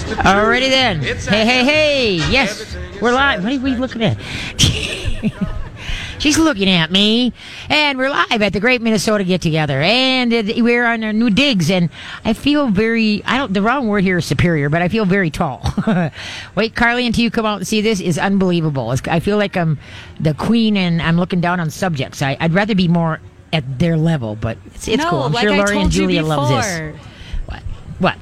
Alrighty then. Hey, hey, hey. Yes, we're live. What are we looking at? She's looking at me. And we're live at the Great Minnesota Get Together. And we're on our new digs. And I feel very, I don't, the wrong word here is superior, but I feel very tall. Wait, Carly, until you come out and see this is unbelievable. It's, I feel like I'm the queen and I'm looking down on subjects. I, would rather be more at their level, but it's, it's no, cool. I'm like sure told and Julia loves this. What? What?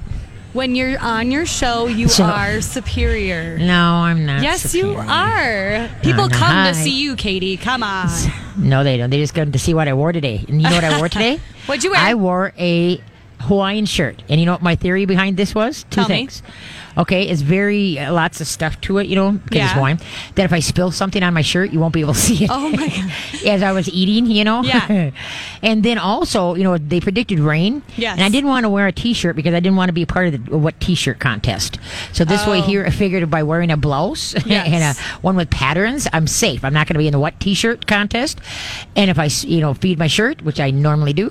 When you're on your show, you So- are superior. No, I'm not. Yes, superior. you are. People come to see you, Katie. Come on. No, they don't. They just come to see what I wore today. And you know what I wore today? What'd you wear? I wore a Hawaiian shirt. And you know what my theory behind this was? Two Tell me. Okay, it's very uh, lots of stuff to it, you know, because it's Yeah. Hawaiian. That if I spill something on my shirt, you won't be able to see it. Oh my god. As I was eating, you know. Yeah. and then also, you know, they predicted rain. Yes. And I didn't want to wear a T-shirt because I didn't want to be a part of the what T-shirt contest. So this way Oh. here, I figured by wearing a blouse Yes. and a one with patterns, I'm safe. I'm not going to be in the what T-shirt contest. And if I, s- you know, feed my shirt, which I normally do,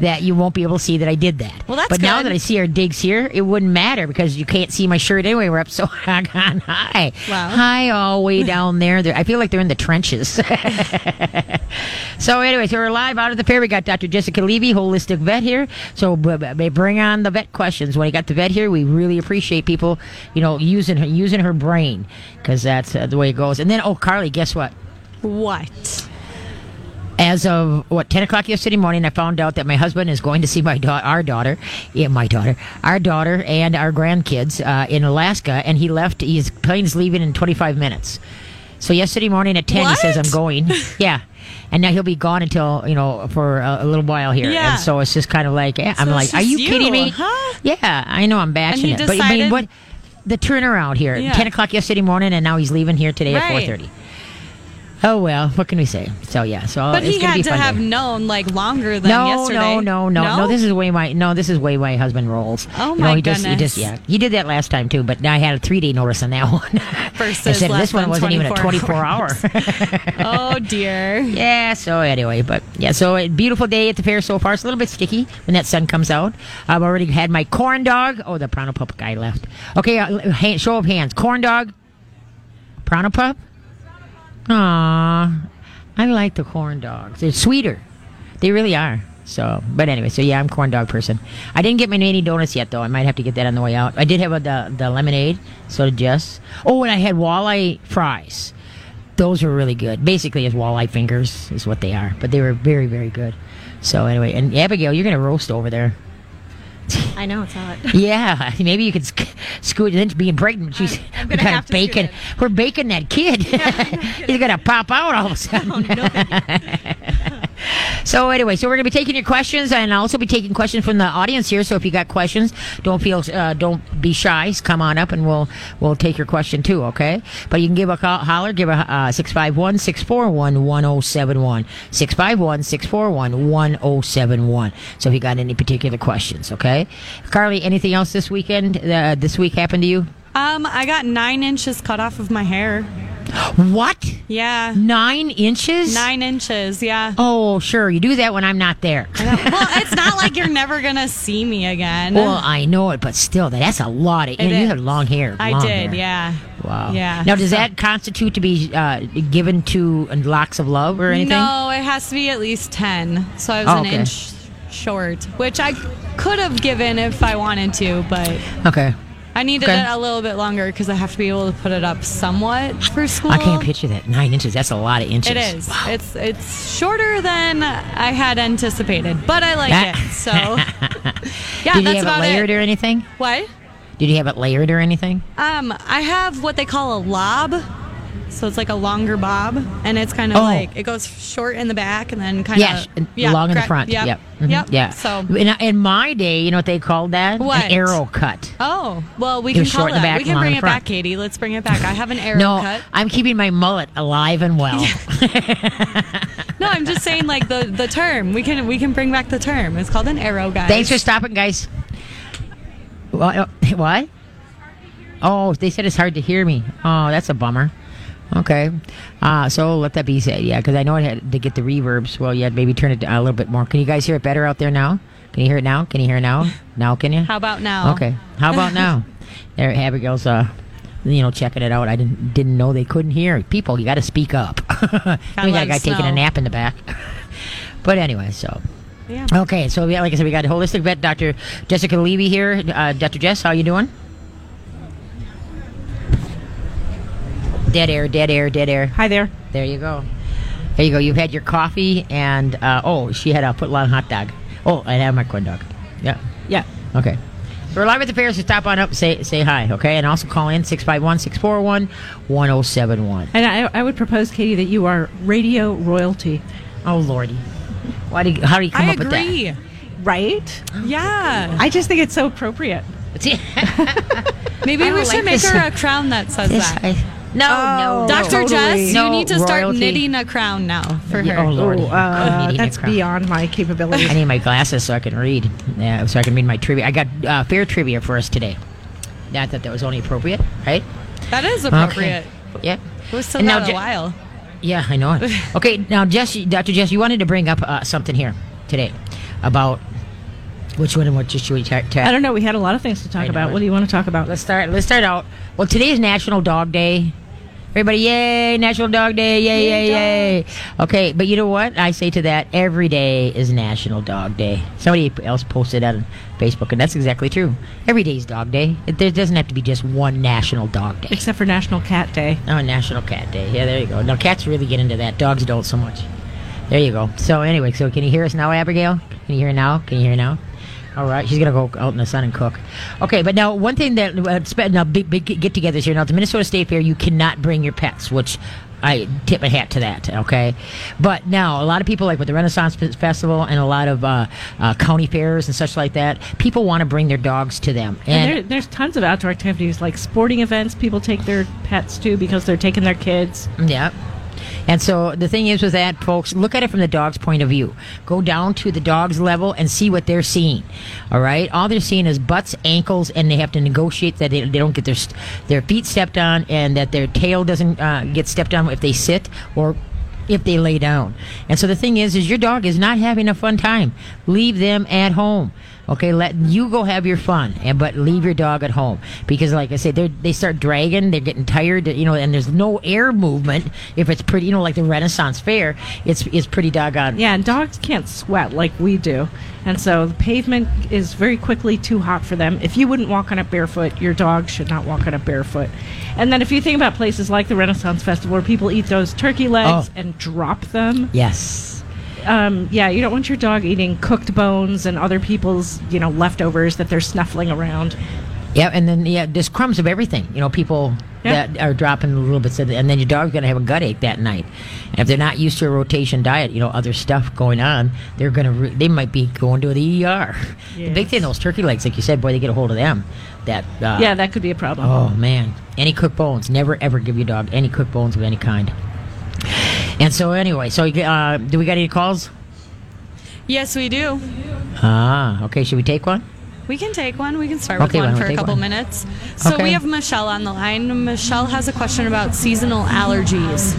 that you won't be able to see that I did that. Well, that's But now good. that I see our digs here, it wouldn't matter because you can't see my shirt anyway. We're up so high, Wow. high all the way down there. I feel like they're in the trenches. So anyway, so we're live out of the fair. We got Dr. Jessica Levy, holistic vet here. So bring on the vet questions. When you got the vet here, we really appreciate people, you know, using her using her brain because that's uh, the way it goes. And then, oh, Carly, guess what? What? As of what ten o'clock yesterday morning, I found out that my husband is going to see my da- our daughter, yeah, my daughter, our daughter, and our grandkids uh, in Alaska, and he left. His plane's leaving in twenty five minutes. So yesterday morning at ten, he says I'm going. yeah. And now he'll be gone until you know for a, a little while here, Yeah. and so it's just kind of like eh, I'm like, are you just kidding me? huh? Yeah, I know I'm batching it, but I mean, what the turnaround here? Yeah. Ten o'clock yesterday morning, and now he's leaving here today at four Right. thirty. Oh well, what can we say? So yeah, so But he had to fun day. have known like longer than No, yesterday. no, no, no, no. no. This is way my no. This is way my husband rolls. Oh, You my know, he Just, he just yeah. He did that last time too, but I had a three day notice on that one. Versus of less this one wasn't even a 24 twenty four hour. oh dear. yeah. So anyway, but yeah. So a beautiful day at the fair so far. It's a little bit sticky when that sun comes out. I've already had my corn dog. Oh, the Pronto Pup guy left. Okay, uh, hand, show of hands. Corn dog. Pronto Pup. Aw, I like the corn dogs. They're sweeter. They really are. So, but anyway, so yeah, I'm corn dog person. I didn't get my nanny donuts yet, though. I might have to get that on the way out. I did have a, the the lemonade. So did Jess. Oh, and I had walleye fries. Those were really good. Basically, as walleye fingers is what they are, but they were very very good. So anyway, and Abigail, you're gonna roast over there. I know it's hot. Yeah, maybe you could sc- scoot into being pregnant. She's I'm gonna have to bacon. We're baking that kid. He's gonna pop out all of a sudden. Oh, so anyway, so we're gonna be taking your questions and I'll also be taking questions from the audience here. So if you got questions, don't feel uh, don't be shy. Come on up and we'll we'll take your question too. Okay, but you can give a call, holler, give a uh, six five one six four one one zero seven one six five one six four one one zero seven one. So if you got any particular questions, okay, Carly, anything else this weekend? Uh, this week happened to you? Um, I got nine inches cut off of my hair. What? Yeah. Nine inches? Nine inches, yeah. Oh, sure. You do that when I'm not there. well, it's not like you're never gonna see me again. Well, I know it, but still, that's a lot of. You, It know, you is. had long hair. I long did, hair. yeah. Wow. Yeah. Now, does So- that constitute to be uh, given to locks of love or anything? No, it has to be at least ten. So I was Oh, an okay. inch short, which I could have given if I wanted to, but Okay. I needed Okay. it a little bit longer because I have to be able to put it up somewhat for school. I can't picture that. Nine inches. That's a lot of inches. It is. It's it's shorter than I had anticipated, but I like it. So yeah, Did you that's have about it layered it. or anything? What? Did you have it layered or anything? Um, I have what they call a lob. So it's like a longer bob, and it's kind of Oh. like it goes short in the back and then kind Yes, of and long in the front. Yep. Yep. Mhm. Yep. Yeah. So in, in my day, you know what they called that? What? An arrow cut. oh well, we It can call short in the back we can bring it front. back, Katie. Let's bring it back. I have an arrow No, cut. I'm keeping my mullet alive and well. No, I'm just saying like the the term. We can we can bring back the term. It's called an arrow, guys. Thanks for stopping, guys. What? uh, What? Oh, they said it's hard to hear me. Oh, that's a bummer. Okay. Uh, so let that be said. Yeah, because I know I had to get the reverbs. Well, yeah, maybe turn it a little bit more. Can you guys hear it better out there now? Can you hear it now? Can you hear it now? Now, can you? How about now? Okay. How about now? There, Abigail's, uh, you know, checking it out. I didn't didn't know they couldn't hear. People, you got to speak up. we got a guy taking a nap in the back. but anyway, so Yeah. okay. So yeah, like I said, we got holistic vet Dr. Jessica Levy here. Uh, Dr. Jess, how you doing? Dead air, dead air, dead air. Hi there. There you go. There you go. You've had your coffee and uh, oh, she had a foot long hot dog. Oh, I have my corn dog. Yeah. Yeah. Okay. So we're live at the fair, so stop on up, say say hi, okay? And also call in 651-641-1071. And I, I would propose, Katie, that you are radio royalty, Oh lordy. Why do you, how do you come up with that? I agree. right? Yeah. I just think it's so appropriate. Maybe I we should like make this. her a crown that says Yes, that. I- no, no, Oh, no. Dr. Totally. Jess, No, you need to start royalty. knitting a crown now for her. oh, Lordy. Oh, uh, that's beyond my capabilities. I need my glasses so I can read. Yeah, so I can read my trivia. I got uh, fair trivia for us today. I thought that was only appropriate, right? That is appropriate. Yeah. We've still And now got a while. Yeah, I know it. Okay, now, Jess, Dr. Jess, you wanted to bring up uh, something here today about which one and what should we ta- ta- I don't know. We had a lot of things to talk about. What do you want to talk about? Let's start. Let's start out. Well, today is National Dog Day. Everybody, yay! National Dog Day, yay, yay, yay! Okay, but you know what? I say to that, every day is National Dog Day. Somebody else posted that on Facebook, and that's exactly true. Every day is Dog Day. It, there doesn't have to be just one National Dog Day. Except for National Cat Day. Oh, National Cat Day. Yeah, there you go. Now, cats really get into that. Dogs don't so much. There you go. So, anyway, so can you hear us now, Abigail? Can you hear now? Can you hear now? All right, she's gonna go out in the sun and cook. Okay, but now one thing that uh, now big big get-togethers here. Now at the Minnesota State Fair, you cannot bring your pets, which I tip a hat to that. Okay, but now a lot of people like with the Renaissance Festival and a lot of uh, uh, county fairs and such like that, people want to bring their dogs to them. And there, there's tons of outdoor activities like sporting events. People take their pets to because they're taking their kids. Yeah. And so the thing is with that, folks, look at it from the dog's point of view. Go down to the dog's level and see what they're seeing. All right? All they're seeing is butts, ankles, and they have to negotiate that they, they don't get their, their feet stepped on and that their tail doesn't uh, get stepped on if they sit or if they lay down. And so the thing is, is your dog is not having a fun time. Leave them at home. Okay, let you go have your fun, and but leave your dog at home because, like I said, they they start dragging, they're getting tired, you know, and there's no air movement. If it's pretty, you know, like the Renaissance Fair, it's it's pretty doggone. Yeah, and dogs can't sweat like we do. And so the pavement is very quickly too hot for them. If you wouldn't walk on it barefoot, your dog should not walk on it barefoot. And then if you think about places like the Renaissance Festival where people eat those turkey legs Oh. and drop them, Yes. um, yeah, you don't want your dog eating cooked bones and other people's, you know, leftovers that they're snuffling around. Yeah, and then yeah, there's crumbs of everything. You know, people Yeah. that are dropping a little bits of, and then your dog's gonna have a gut ache that night. And if they're not used to a rotation diet, you know, other stuff going on, they're gonna re- they might be going to the ER. The big thing, those turkey legs, like you said, boy, they get a hold of them. That uh, yeah, that could be a problem. Oh man, any cooked bones. Never ever give your dog any cooked bones of any kind. And so anyway, so uh, do we got any calls? Yes, we do. Ah, okay. Should we take one? We can take one. We can start with Okay, why one for a couple one? minutes. So Okay. we have Michelle on the line. Michelle has a question about seasonal allergies.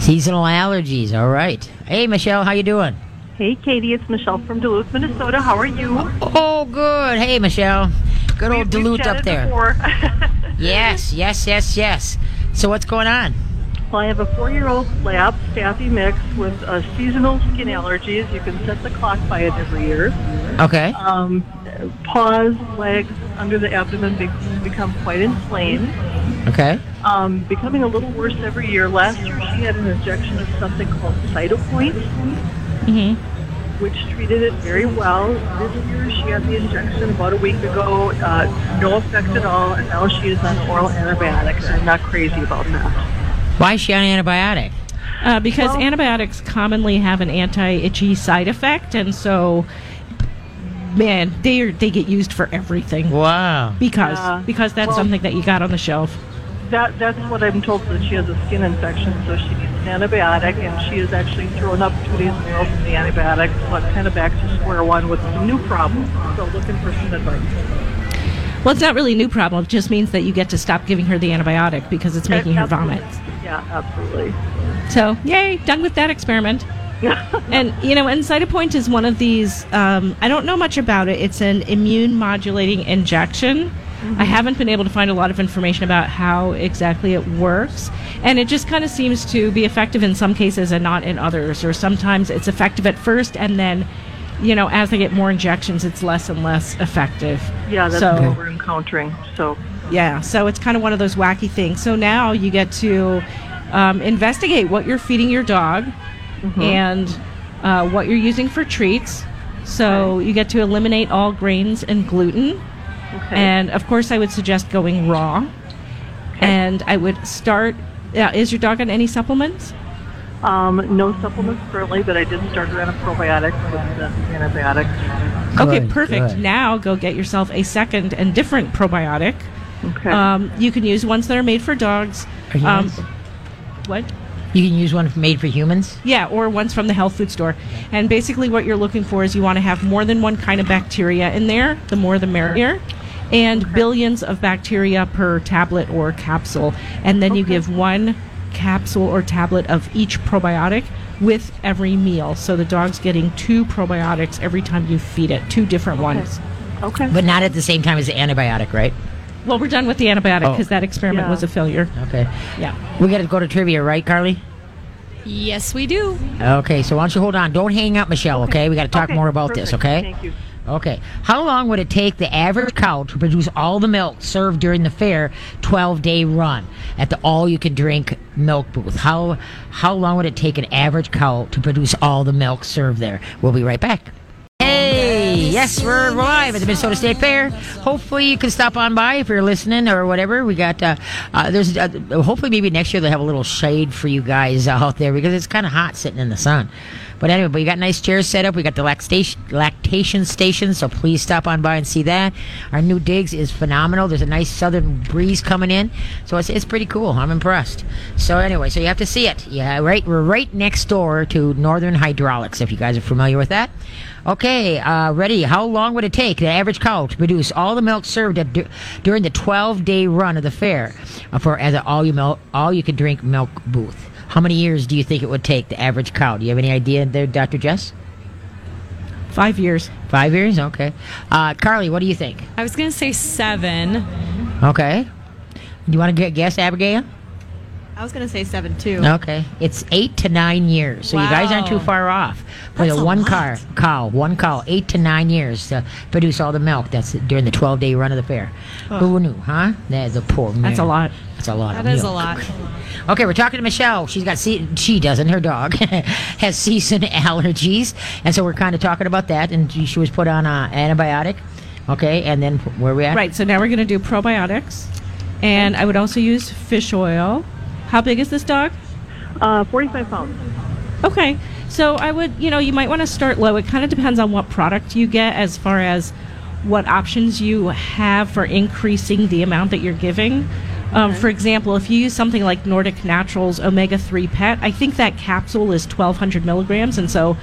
Seasonal allergies. All right. Hey, Michelle, how you doing? Hey, Katie, it's Michelle from Duluth, Minnesota. How are you? Oh, good. Hey, Michelle. Good old We've- we've Duluth up there. Yes, yes, yes, yes. So what's going on? well, I have a four-year-old lab staffy mix with uh, seasonal skin allergies. You can set the clock by it every year. Okay. Um, paws, legs, under the abdomen be- become quite inflamed. Okay. Um, becoming a little worse every year. Last year, she had an injection of something called Cytopoint, Mhm. which treated it very well. This year, she had the injection about a week ago. Uh, no effect at all, and now she is on oral antibiotics. I'm not crazy about that. Why is she on antibiotic? Uh, because Well- antibiotics commonly have an anti-itchy side effect, and so, man, they are, they get used for everything. Wow. Because Yeah. because that's Well- something that you got on the shelf. That that's what I'm told that she has a skin infection, so she needs an antibiotic, and she is actually thrown up two days in a row from the antibiotic. So I'm kind of back to square one with some new problems. So looking for some advice. Well, it's not really a new problem. It just means that you get to stop giving her the antibiotic because it's making her vomit. Yeah, absolutely. So, yay, done with that experiment. and you know, and Cytopoint is one of these. Um, I don't know much about it. It's an immune modulating injection, I haven't been able to find a lot of information about how exactly it works. And it just kind of seems to be effective in some cases and not in others. Or sometimes it's effective at first and then, you know, as they get more injections, it's less and less effective. Yeah, that's so, what we're encountering. So yeah, so it's kind of one of those wacky things. So now you get to um, investigate what you're feeding your dog and uh, what you're using for treats. So you get to eliminate all grains and gluten. okay. And of course, I would suggest going raw. Okay. And I would start. Yeah, is your dog on any supplements? um, no supplements currently, but I did start her on a probiotic with the antibiotics. okay, perfect. good. Now go get yourself a second and different probiotic. Okay. Um, you can use ones that are made for dogs. Are Um, what? You can use one made for humans. Yeah, or ones from the health food store. And basically, what you're looking for is you want to have more than one kind of bacteria in there. The more, the merrier. And billions of bacteria per tablet or capsule. And then you give one capsule or tablet of each probiotic with every meal. So the dog's getting two probiotics every time you feed it, two different ones. okay. But not at the same time as the antibiotic, right? Well, we're done with the antibiotic Oh. because that experiment Yeah. was a failure. Okay. Yeah. We got to go to trivia, right, Carly? Yes, we do. Okay, so why don't you hold on? Don't hang up, Michelle, okay? We got to talk Okay, more about this, okay? Thank you. Okay. How long would it take the average cow to produce all the milk served during the fair 12 day run at the all you can drink milk booth? How how long would it take an average cow to produce all the milk served there? We'll be right back. Yes, we're live at the Minnesota State Fair. Hopefully, you can stop on by if you're listening or whatever. We got uh, uh, there's uh, hopefully maybe next year they'll have a little shade for you guys out there because it's kind of hot sitting in the sun. But anyway, but you got nice chairs set up. We got the lactation lactation station, so please stop on by and see that. Our new digs is phenomenal. There's a nice southern breeze coming in, so it's it's pretty cool. I'm impressed. So anyway, so you have to see it. Yeah, right. We're right next door to Northern Hydraulics. If you guys are familiar with that. Okay, uh, ready. How long would it take the average cow to produce all the milk served at, du- during the 12 day run of the fair uh, for as an all you milk, all you can drink milk booth? How many years do you think it would take the average cow? Do you have any idea there, Dr. Jess? Five years. Five years? Okay. Uh, Carly, what do you think? I was going to say seven. Okay. Do you want to guess, Abigail? I was gonna say seven too. Okay. It's eight to nine years. So you guys aren't too far off. For That's the a one lot. car cow, one cow, eight to nine years to produce all the milk. That's during the twelve day run of the fair. Who knew, huh? That's a poor That's a lot. That's a lot That of is a lot. Okay, we're talking to Michelle. She's got se- she doesn't. Her dog has season allergies, and so we're kind of talking about that. And she, she was put on an antibiotic. Okay, and then where we at? Right, so now we're going to do probiotics. And I would also use fish oil. How big is this dog? Uh, 45 pounds. Okay, so I would, you know, you might want to start low. It kind of depends on what product you get as far as what options you have for increasing the amount that you're giving. Um, for example, if you use something like Nordic Naturals Omega 3 PET, I think that capsule is 1200 milligrams, and so,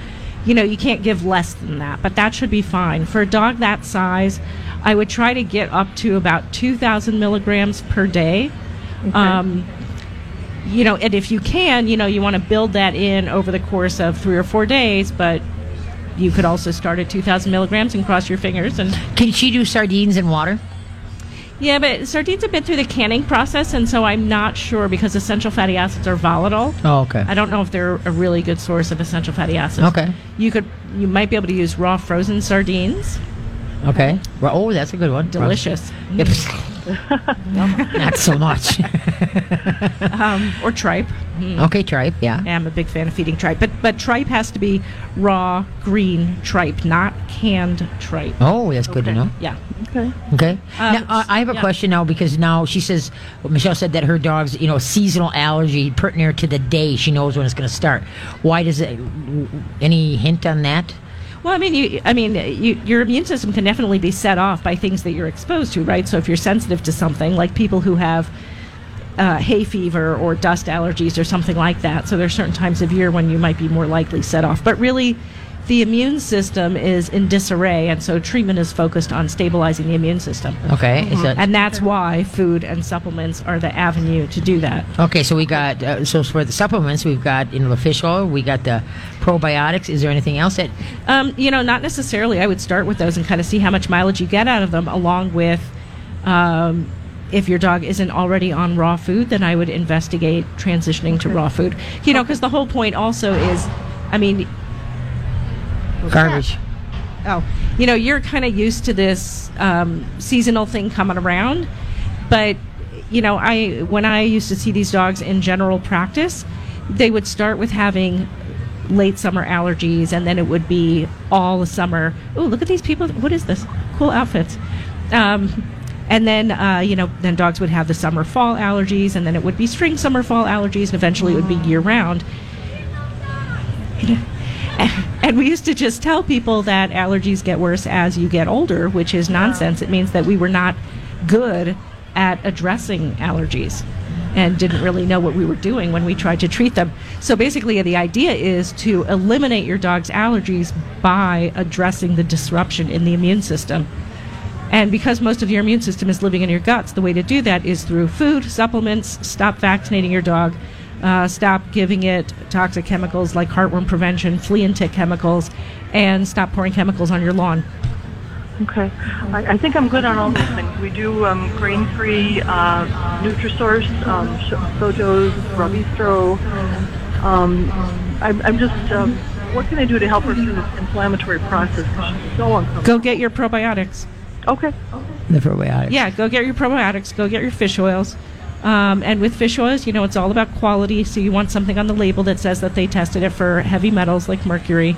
you know, you can't give less than that, but that should be fine. For a dog that size, I would try to get up to about 2000 milligrams per day. Um, you know, and if you can, you know, you want to build that in over the course of three or four days, but you could also start at 2,000 milligrams and cross your fingers. And Can she do sardines in water? yeah, but sardines have been through the canning process, and so I'm not sure because essential fatty acids are volatile. Oh, okay. I don't know if they're a really good source of essential fatty acids. Okay. You could, you might be able to use raw frozen sardines. Okay. Well, oh, that's a good one. Delicious. Yep. Not so much. Um, or tripe. okay, tripe. Yeah. I'm a big fan of feeding tripe, but but tripe has to be raw green tripe, not canned tripe. Oh, that's good to know. Yeah. Okay. Okay. Um, now, uh, I have a yeah. question now because now she says Michelle said that her dog's you know seasonal allergy pertinent to the day she knows when it's going to start. Why does it? Any hint on that? Well, I mean, you, I mean, you, your immune system can definitely be set off by things that you're exposed to, right? So if you're sensitive to something, like people who have uh, hay fever or dust allergies or something like that, so there's certain times of year when you might be more likely set off. But really, the immune system is in disarray, and so treatment is focused on stabilizing the immune system. Okay. Is that And that's why food and supplements are the avenue to do that. okay? So we got uh, so for the supplements we've got you know the fish oil, we got the probiotics. Is there anything else that? Um, you know, not necessarily. I would start with those and kind of see how much mileage you get out of them, along with Um, if your dog isn't already on raw food, then I would investigate transitioning to raw food. You know, because the whole point also is, I mean, Garbage. oh, you know, you're kind of used to this um, seasonal thing coming around, but you know, I when I used to see these dogs in general practice, they would start with having late summer allergies, and then it would be all the summer. Oh, look at these people! What is this? Cool outfits. Um, and then, uh, you know, then dogs would have the summer fall allergies, and then it would be spring, summer, fall allergies, and eventually it would be year round. And we used to just tell people that allergies get worse as you get older, which is nonsense. It means that we were not good at addressing allergies and didn't really know what we were doing when we tried to treat them. So basically, the idea is to eliminate your dog's allergies by addressing the disruption in the immune system. And because most of your immune system is living in your guts, the way to do that is through food, supplements, stop vaccinating your dog, uh, stop giving it toxic chemicals like heartworm prevention, flea and tick chemicals, and stop pouring chemicals on your lawn. Okay. I, I think I'm good on all those things. We do um, grain-free uh, Nutrisource, um, Sojo's, Raw Bistro. Um, I'm, I'm just, um, what can I do to help her through this inflammatory process? 'Cause She's so uncomfortable. Go get your probiotics. Okay. The probiotics. Yeah, go get your probiotics. Go get your fish oils. Um, and with fish oils, you know, it's all about quality. So you want something on the label that says that they tested it for heavy metals like mercury.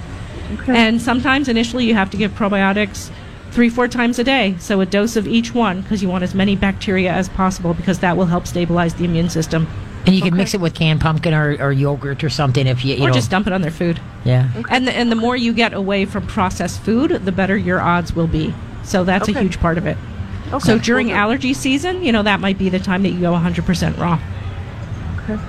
Okay. And sometimes initially you have to give probiotics three, four times a day. So a dose of each one because you want as many bacteria as possible because that will help stabilize the immune system. And you can mix it with canned pumpkin or, or yogurt or something if you, you or know. just dump it on their food. yeah. And the, and the more you get away from processed food, the better your odds will be. So that's a huge part of it. Okay. So during Will do. allergy season, you know, that might be the time that you go 100% raw.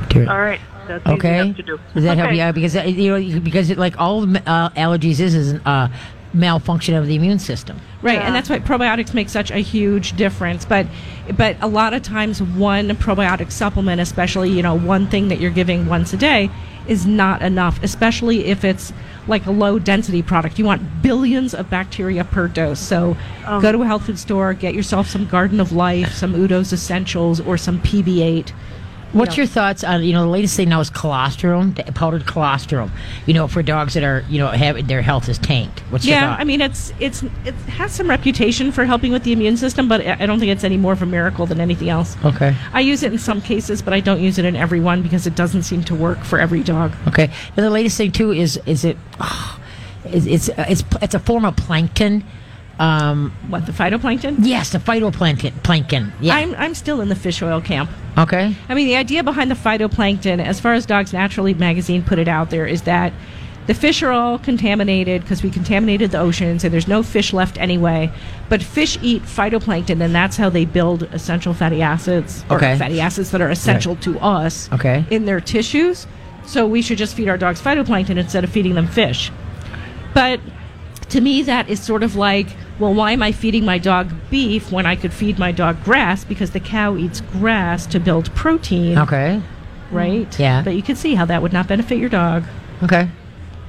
Good. All right. That's Okay. to do. Does that help you out? Because uh, you know, because it, like all uh, allergies is is uh, malfunction of the immune system. Right, Yeah. and that's why probiotics make such a huge difference. But but a lot of times one probiotic supplement, especially, you know, one thing that you're giving once a day is not enough, especially if it's like a low density product. You want billions of bacteria per dose. So oh. go to a health food store, get yourself some Garden of Life, some Udo's Essentials or some PB8. What's know. your thoughts on you know the latest thing now is colostrum, powdered colostrum. You know, for dogs that are you know have their health is tanked. What's your Yeah. I mean it's it's it has some reputation for helping with the immune system, but I don't think it's any more of a miracle than anything else. okay, I use it in some cases, but I don't use it in every one because it doesn't seem to work for every dog. okay. And the latest thing too is is it it's it's it's, it's a form of plankton. Um, What the phytoplankton? yes, the phytoplankton. Plankton. Yeah. I'm I'm still in the fish oil camp. okay. I mean, the idea behind the phytoplankton, as far as Dogs Naturally magazine put it out there, is that the fish are all contaminated because we contaminated the oceans and there's no fish left anyway. But fish eat phytoplankton, and that's how they build essential fatty acids or Okay. fatty acids that are essential to us Okay. in their tissues. So we should just feed our dogs phytoplankton instead of feeding them fish. But to me, that is sort of like, well, why am I feeding my dog beef when I could feed my dog grass? Because the cow eats grass to build protein, Okay. right? Yeah. But you can see how that would not benefit your dog. Okay.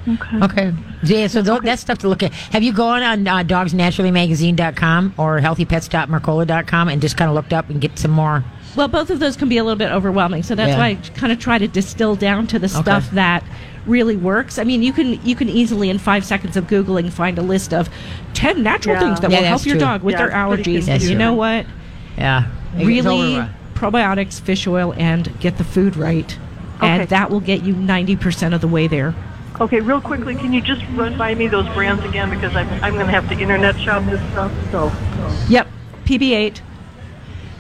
Okay. Okay. Yeah, so tho- that's stuff to look at. Have you gone on uh, dogsnaturallymagazine.com or healthypets.mercola.com and just kind of looked up and get some more? Well, both of those can be a little bit overwhelming, so that's Yeah. why I kind of try to distill down to the stuff that really works. I mean, you can you can easily in five seconds of googling find a list of ten natural Yeah. things that Yeah, will help your true. dog with Yeah, their allergies. And you know what? Yeah. It's really probiotics, fish oil, and get the food right. Okay. And that will get you 90% of the way there. Okay, real quickly, can you just run by me those brands again because I'm, I'm going to have to internet shop this stuff. So, Yep. PB8.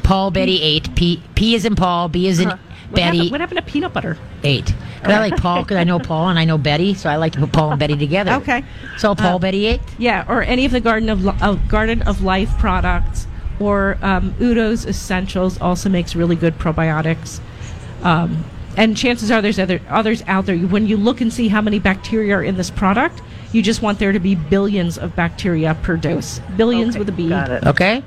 Paul Betty 8. P, P is in Paul, B is in What Betty happened, what happened to peanut butter? 8. 'Cause I like Paul because I know Paul and I know Betty, so I like to put Paul and Betty together. Okay. So Paul Betty 8? Yeah, or any of the Garden of uh, Garden of Life products, or um, Udo's Essentials also makes really good probiotics. Um, and chances are there's other others out there. When you look and see how many bacteria are in this product, you just want there to be billions of bacteria per dose. Billions okay, with a B. Got it. Okay?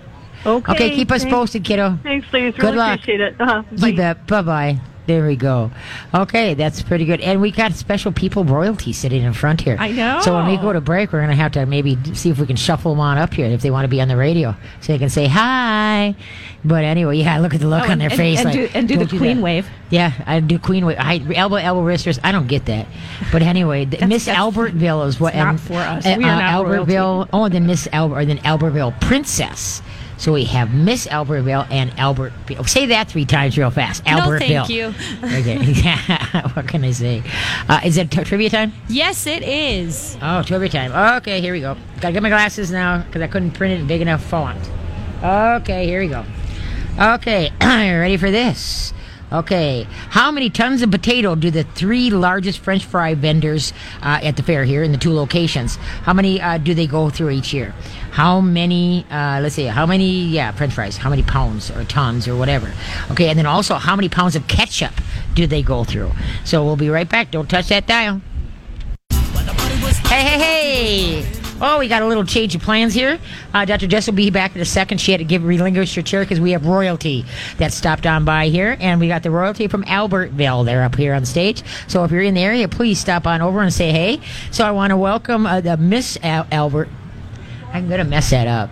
Okay. Okay, keep us thanks. posted, kiddo. Thanks, ladies. Good Really luck. appreciate it. Uh-huh. Bye. Bye bye. There we go. Okay, that's pretty good. And we got special people royalty sitting in front here. I know. So when we go to break, we're going to have to maybe see if we can shuffle them on up here if they want to be on the radio so they can say hi. But anyway, yeah, look at the look Oh, on their and, face. and like, do, and do the "Don't queen that." wave. Yeah, I do queen wave. I, elbow, elbow, wristers. I don't get that. But anyway, the- Miss Albertville is what. not and, for us. uh, We are not royalty. Albertville. Oh, then Miss Albert, or then Albertville Princess. So we have Miss Albertville and Albert. Say that three times real fast. Albertville. No, Albertville. thank you. Okay. what can I say? Uh, is it t- trivia time? Yes, it is. Oh, trivia time. Okay, here we go. Gotta get my glasses now because I couldn't print it in big enough font. Okay, here we go. Okay, ready for this? Okay, how many tons of potato do the three largest French fry vendors uh, at the fair here in the two locations? How many uh, do they go through each year? How many? Uh, let's see. How many? Yeah, French fries. How many pounds or tons or whatever? Okay, and then also how many pounds of ketchup do they go through? So we'll be right back. Don't touch that dial. Hey, hey, hey! Oh, we got a little change of plans here. Uh, Dr. Jess will be back in a second. She had to give relinquish her chair because we have royalty that stopped on by here, and we got the royalty from Albertville. They're up here on stage. So if you're in the area, please stop on over and say hey. So I want to welcome uh, the Miss Al- Albert. I'm gonna mess that up.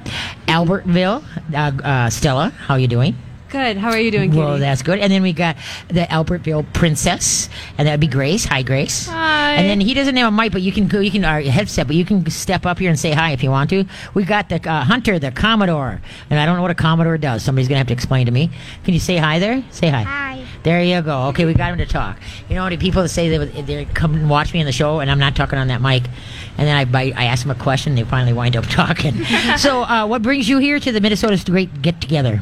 Albertville, uh, uh, Stella, how you doing? Good. How are you doing, Katie? Well, that's good. And then we got the Albertville Princess, and that'd be Grace. Hi, Grace. Hi. And then he doesn't have a mic, but you can go. You can uh, headset, but you can step up here and say hi if you want to. We got the uh, Hunter, the Commodore, and I don't know what a Commodore does. Somebody's gonna have to explain to me. Can you say hi there? Say hi. Hi. There you go. Okay, we got him to talk. You know, the people that say they would- they come and watch me in the show, and I'm not talking on that mic, and then I I ask them a question, they finally wind up talking. so, uh, what brings you here to the Minnesota's Great Get Together?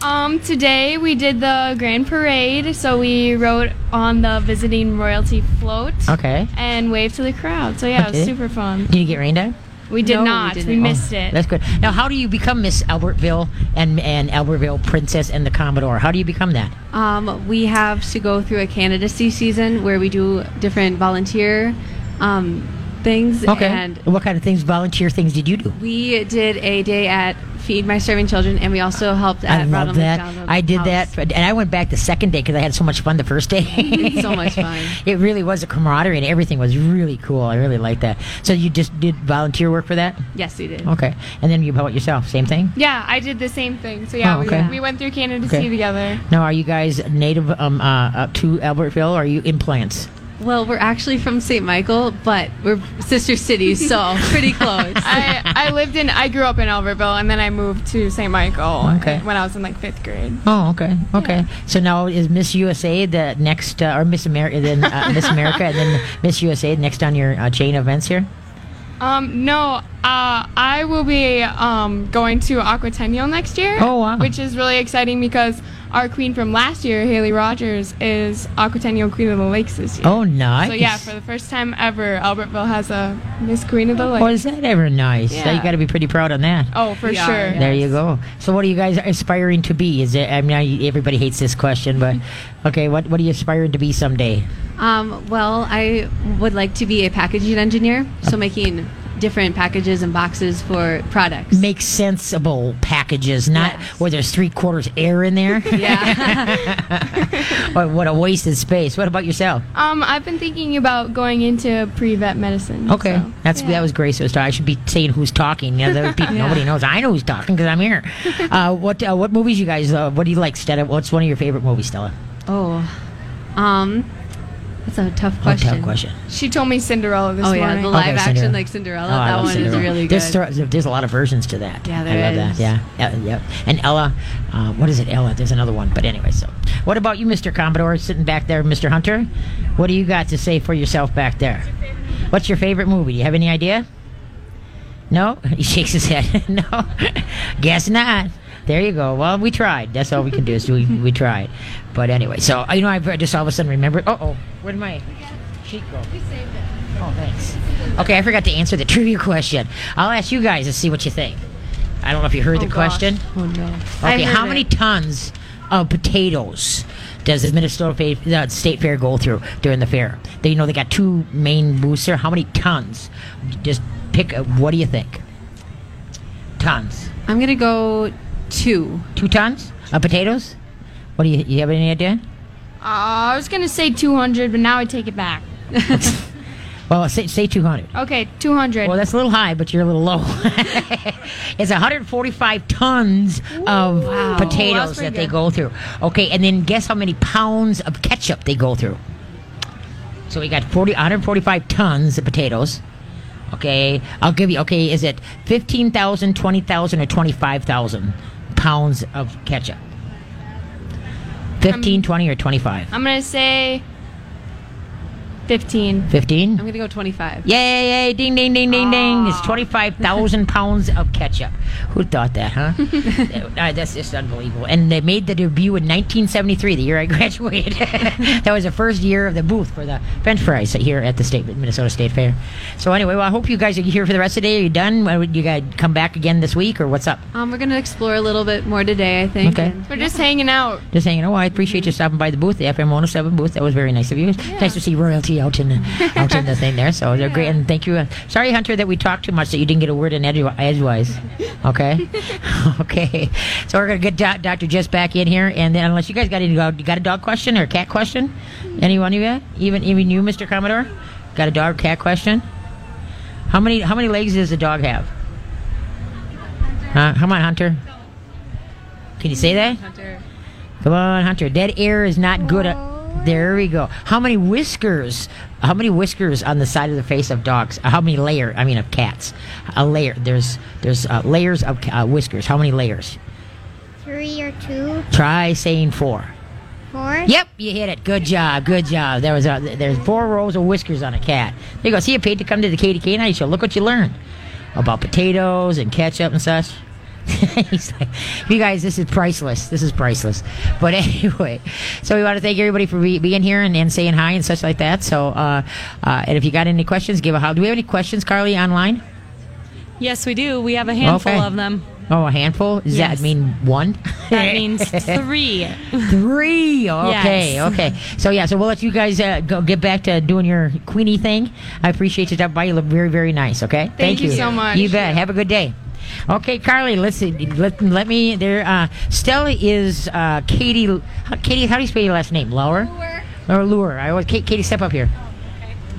Um, today we did the grand parade, so we rode on the visiting royalty float Okay. and waved to the crowd. So yeah, it was super fun. Did you get rained on? We did No, not. We, didn't. missed it. That's good. Now, how do you become Miss Albertville and and Albertville Princess and the Commodore? How do you become that? Um, we have to go through a candidacy season where we do different volunteer um, things. Okay. And what kind of things, volunteer things, did you do? we did a day at Feed My Starving Children, and we also helped I at love Ronald that. McDonald I did House. that, but- and I went back the second day because I had so much fun the first day. So much fun. it really was a camaraderie, and everything was really cool. I really liked that. So you just did volunteer work for that? Yes, we did. Okay. And then you about yourself, same thing. Yeah, I did the same thing. So yeah, Oh, okay. we, we went through Canada Okay. To see together. Now, are you guys native um, uh, up to Albertville, or are you implants? Well, we're actually from St. Michael, but we're sister cities, so pretty close. I, I lived in, I grew up in Albertville, and then I moved to St. Michael Okay. when I was in like fifth grade. Oh, okay, okay. So now is Miss USA the next, uh, or Miss America, then uh, Miss America, and then Miss USA next on your uh, chain of events here? Um, no, uh, I will be um, going to Aquatennial next year. Oh, wow. Which is really exciting because our queen from last year, Haley Rogers, is Aquatennial Queen of the Lakes this year. Oh, nice. So yeah, for the first time ever, Albertville has a Miss Queen of the Lakes. Oh, is that ever nice? So you got to be pretty proud on that. oh, for We sure. are, yeah. There you go. So, what are you guys aspiring to be? Is it? I mean, everybody hates this question, but okay, what what are you aspiring to be someday? Um, well, I would like to be a packaging engineer, so making different packages and boxes for products. Make sensible packages, not Yes. where there's three quarters air in there. yeah. what, what a wasted space. What about yourself? Um, I've been thinking about going into pre-vet medicine. Okay, so, that's yeah. that was Grace. Was. I should be saying who's talking. The other people, nobody knows. I know who's talking because I'm here. Uh, what uh, what movies you guys? Uh, what do you like, Stella? What's one of your favorite movies, Stella? oh, um, that's a tough question. tough question. She told me Cinderella this Oh yeah, morning. the Okay, live action Cinderella. like Cinderella. Oh, I that one Cinderella. is really good. There's, th- there's a lot of versions to that. Yeah, I there love that. is. Yeah, yeah, yeah. And Ella, uh, what is it? Ella. There's another one. But anyway, so what about you, Mr. Commodore, sitting back there, Mr. Hunter? What do you got to say for yourself back there? What's your favorite movie? Do you have any idea? No, he shakes his head. no, guess not. There you go. Well, we tried. That's all we can do is we, we tried. But anyway, so you know, I just all of a sudden remembered. Uh oh, where did my sheet go? Oh, thanks. Okay, I forgot to answer the trivia question. I'll ask you guys to see what you think. I don't know if you heard the gosh. question. oh no. Okay, how many tons of potatoes does the Minnesota State Fair go through during the fair? They, you know, they got two main booths there. How many tons? Just pick. A, what do you think? Tons. I'm gonna go two. Two tons of potatoes? What do you? You have any idea? Uh, I was gonna say 200, but now I take it back. Well, say, say 200. Okay, 200. Well, that's a little high, but you're a little low. it's 145 tons of That's potatoes pretty that they go through. Okay, and then guess how many pounds of ketchup they go through? So we got 40, 145 tons of potatoes. Okay, I'll give you. Okay, is it 15,000, 20,000, or 25,000 pounds of ketchup? 15, 20, or 25? I'm gonna say 15. 15? I'm going to go 25. Yay, yay, ding, ding, ding, ding, ding. It's 25,000 pounds of ketchup. Who thought that, huh? Uh, that's just unbelievable. And they made the debut in 1973, the year I graduated. that was the first year of the booth for the French fries here at the state Minnesota State Fair. So anyway, well, I hope you guys are here for the rest of the day. Are you done? You guys come back again this week, or what's up? Um, we're going to explore a little bit more today, I think. Okay. We're just hanging out. Just saying, oh, I appreciate you stopping by the booth, the FM 107 booth. That was very nice of you. Nice to see royalty out in the, out in the thing there. So they're great. And thank you. Uh, sorry, Hunter, that we talked too much that you didn't get a word in edgew- edgewise. Okay? okay. So we're going to get Do- Dr. Jess back in here. And then, unless you guys got any dog, you got a dog question or a cat question? Any one of you? Even, even you, Mr. Commodore? Got a dog cat question? How many, how many legs does a dog have? Huh? Come on, Hunter. Can you say that? Come on, Hunter. Dead air is not good. At, there we go. How many whiskers? How many whiskers on the side of the face of dogs? How many layer? I mean, of cats. A layer. There's there's uh, layers of uh, whiskers. How many layers? Three or two, Try saying four. four. Yep, you hit it. Good job. Good job. There was a, there's four rows of whiskers on a cat. There you go. See, you paid to come to the Katie K show. Look what you learned about potatoes and ketchup and such. He's like, you guys, this is priceless. This is priceless. But anyway, so we want to thank everybody for be, being here and, and saying hi and such like that. So, uh, uh, and if you got any questions, give a holler. Do we have any questions, Carly, online? Yes, we do. We have a handful Okay. of them. Oh, a handful? Does Yes. that mean one? That means three. Three. Okay. Yes. Okay. So yeah. So we'll let you guys uh, go get back to doing your Queenie thing. I appreciate you stopping by. You look very, very nice. Okay. Thank, you so much. You bet. Have a good day. Okay, Carly. Listen. Let, let me. There. Uh, Stella is uh, Katie. how- Katie. How do you spell your last name? Lower. Or Lure. I always. Katie, Katie, step up here.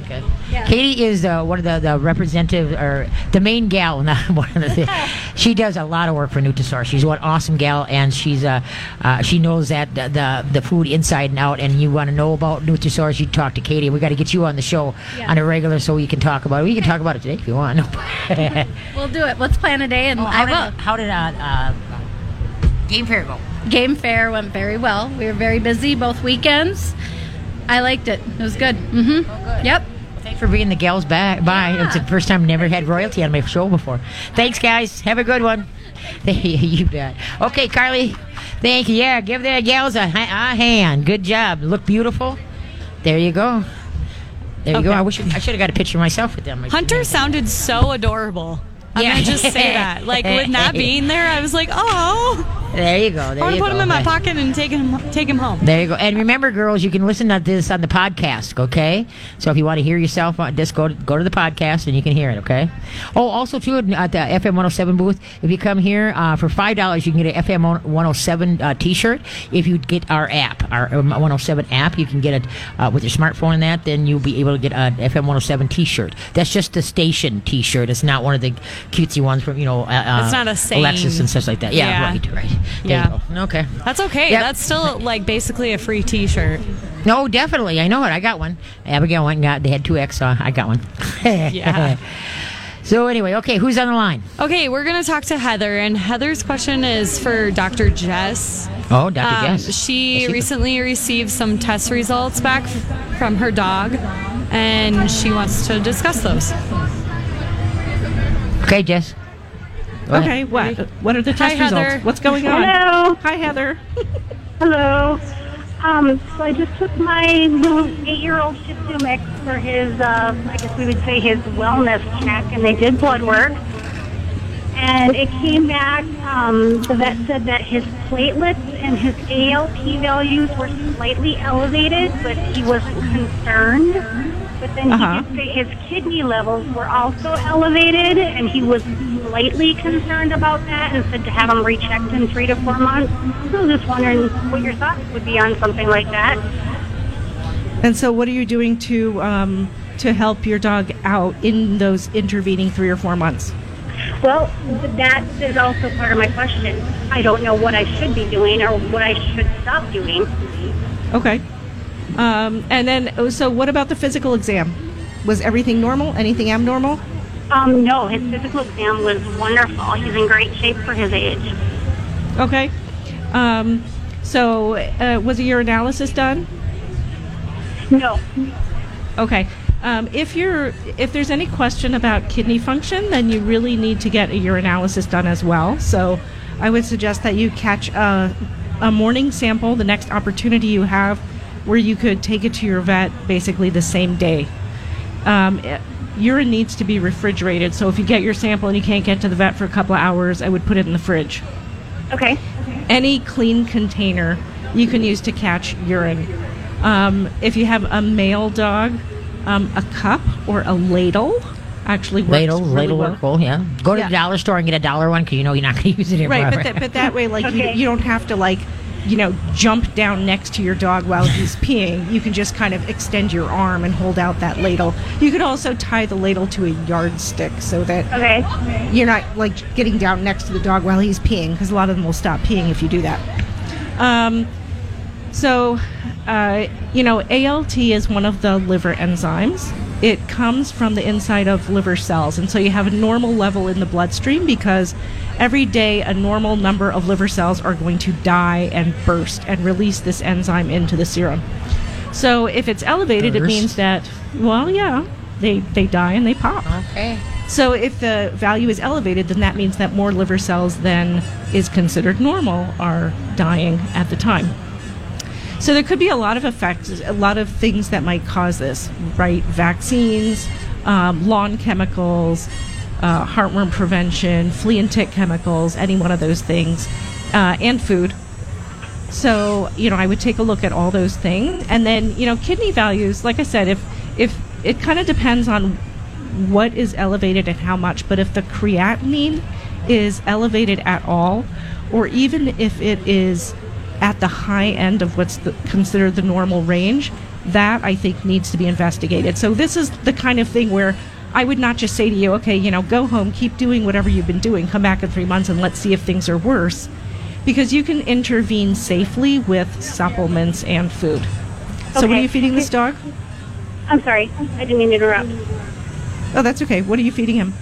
Okay. Katie is uh, one of the, the representative or the main gal. Not one of the. she does a lot of work for Nutrisource. She's one awesome gal, and she's uh, uh she knows that the, the the food inside and out. And you want to know about Nutrisource, you talk to Katie. We got to get you on the show on a regular so we can talk about it. We can talk about it today if you want. We'll do it. Let's plan a day, and I how will. did, how did uh, uh, game fair go? Game fair went very well. We were very busy both weekends. I liked it. It was good. Mm-hmm. Oh, good. Yep. Thanks for bringing the gals back by. It's the first time I've never had royalty on my show before. Thanks, guys. Have a good one. you bet. Okay, Carly. Thank you. Yeah, give the gals a, a hand. Good job. Look beautiful. There you go. There you go. I wish I should have got a picture of myself with them. Hunter sounded so adorable. I'm Yeah. gonna just say that. Like with not being there, I was like, oh, There you go. There I want you to put go. him in my pocket and take him take him home. There you go. And remember, girls, you can listen to this on the podcast, okay? So if you want to hear yourself, on just go to, go to the podcast and you can hear it, okay? Oh, also, too, at the FM 107 booth, if you come here uh, for $5, you can get an FM 107 uh, t shirt. If you get our app, our um, 107 app, you can get it uh, with your smartphone and that, then you'll be able to get an FM 107 t shirt. That's just the station t shirt. It's not one of the cutesy ones from, you know, uh, uh, It's not a saying. Alexis and such like that. Yeah, Yeah. right, right. There Yeah. go. Okay. That's okay. Yep. That's still like basically a free T-shirt. No, definitely. I know it. I got one. Abigail went and got. They had two X. So I got one. Yeah. So anyway, okay, who's on the line? Okay, we're gonna talk to Heather, and Heather's question is for Dr. Jess. Oh, Dr. Um, Jess. She Yes, recently received some test results back f- from her dog, and she wants to discuss those. Okay, Jess. Go ahead. Okay, what? What are the Hi, test results? Heather. What's going on? Hello. Hi, Heather. Hello. Um, so I just took my little eight-year-old Shih Tzu mix for his, uh, I guess we would say his wellness check, and they did blood work. And it came back, um, the vet said that his platelets and his ALP values were slightly elevated, but he wasn't concerned. But then Uh-huh. he did say his kidney levels were also elevated, and he was slightly concerned about that and said to have him rechecked in three to four months. So I was just wondering what your thoughts would be on something like that. And so, what are you doing to um, to help your dog out in those intervening three or four months? Well, that is also part of my question. I don't know what I should be doing or what I should stop doing. Okay. Um, and then, oh, so what about the physical exam? Was everything normal? Anything abnormal? Um, no, his physical exam was wonderful. He's in great shape for his age. Okay. Um, so, uh, was a urinalysis done? No. Okay. Um, if you're if there's any question about kidney function, then you really need to get a urinalysis done as well. So, I would suggest that you catch a, a morning sample the next opportunity you have, where you could take it to your vet basically the same day. Um, it- urine needs to be refrigerated, so if you get your sample and you can't get to the vet for a couple of hours, I would put it in the fridge. Okay. Any clean container you can use to catch urine. Um, if you have a male dog, um, a cup or a ladle actually works Ladle, really ladle well. work, cool, yeah. Go to Yeah. the dollar store and get a dollar one because you know you're not going to use it here Right, but, that, but that way, like Okay. you, you don't have to like, you know, jump down next to your dog while he's peeing. You can just kind of extend your arm and hold out that ladle. You could also tie the ladle to a yardstick so that Okay. you're not like getting down next to the dog while he's peeing because a lot of them will stop peeing if you do that. Um, so, uh, you know, ALT is one of the liver enzymes. It comes from the inside of liver cells, and so you have a normal level in the bloodstream because every day a normal number of liver cells are going to die and burst and release this enzyme into the serum. So if it's elevated, it means that, well, yeah, they, they die and they pop. okay. So if the value is elevated, then that means that more liver cells than is considered normal are dying at the time. So there could be a lot of effects, a lot of things that might cause this, right? Vaccines, um, lawn chemicals, uh, heartworm prevention, flea and tick chemicals, any one of those things, uh, and food. So you know, I would take a look at all those things, and then you know, kidney values. Like I said, if if it kind of depends on what is elevated and how much, but if the creatinine is elevated at all, or even if it is at the high end of what's the, considered the normal range, that I think needs to be investigated. So this is the kind of thing where I would not just say to you, okay, you know, go home, keep doing whatever you've been doing, come back in three months and let's see if things are worse. Because you can intervene safely with supplements and food. So, what are you feeding this dog? I'm sorry. I didn't mean to interrupt. Oh, that's okay. What are you feeding him?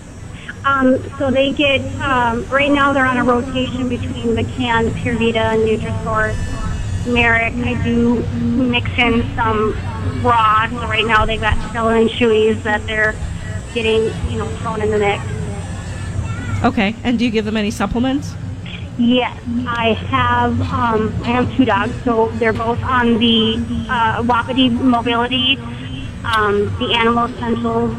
Um, so they get, um, right now they're on a rotation between McCann, Pure Vita, and Nutrisource. Merrick, I do mix in some raw. So right now they've got Stella and Chewies that they're getting, you know, thrown in the mix. Okay. And do you give them any supplements? Yes, I have. Um, I have two dogs, so they're both on the uh, Wapiti Mobility, um, the Animal Essentials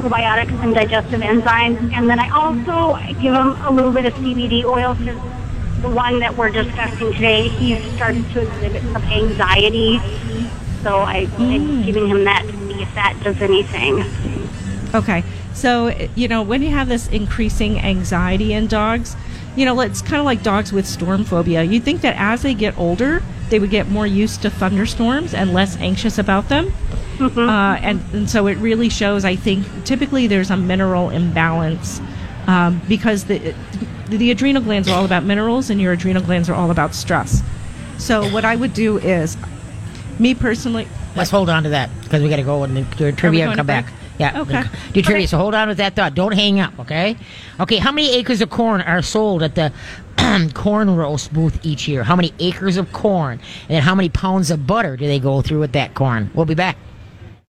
probiotics and digestive enzymes, and then I also give him a little bit of CBD oil because the one that we're discussing today, he's started to exhibit some anxiety, so I, I'm mm. giving him that to see if that does anything. Okay. So, you know, when you have this increasing anxiety in dogs, you know, it's kind of like dogs with storm phobia. You'd think that as they get older, they would get more used to thunderstorms and less anxious about them. Uh, and, and so it really shows, I think, typically there's a mineral imbalance um, because the, the adrenal glands are all about minerals and your adrenal glands are all about stress. So, what I would do is, me personally, Let's hold on to that because we got to go and do trivia and come back. break? Yeah. Okay. Do trivia. So hold on with that thought. Don't hang up, okay? Okay. How many acres of corn are sold at the corn roast booth each year? How many acres of corn? And then how many pounds of butter do they go through with that corn? We'll be back.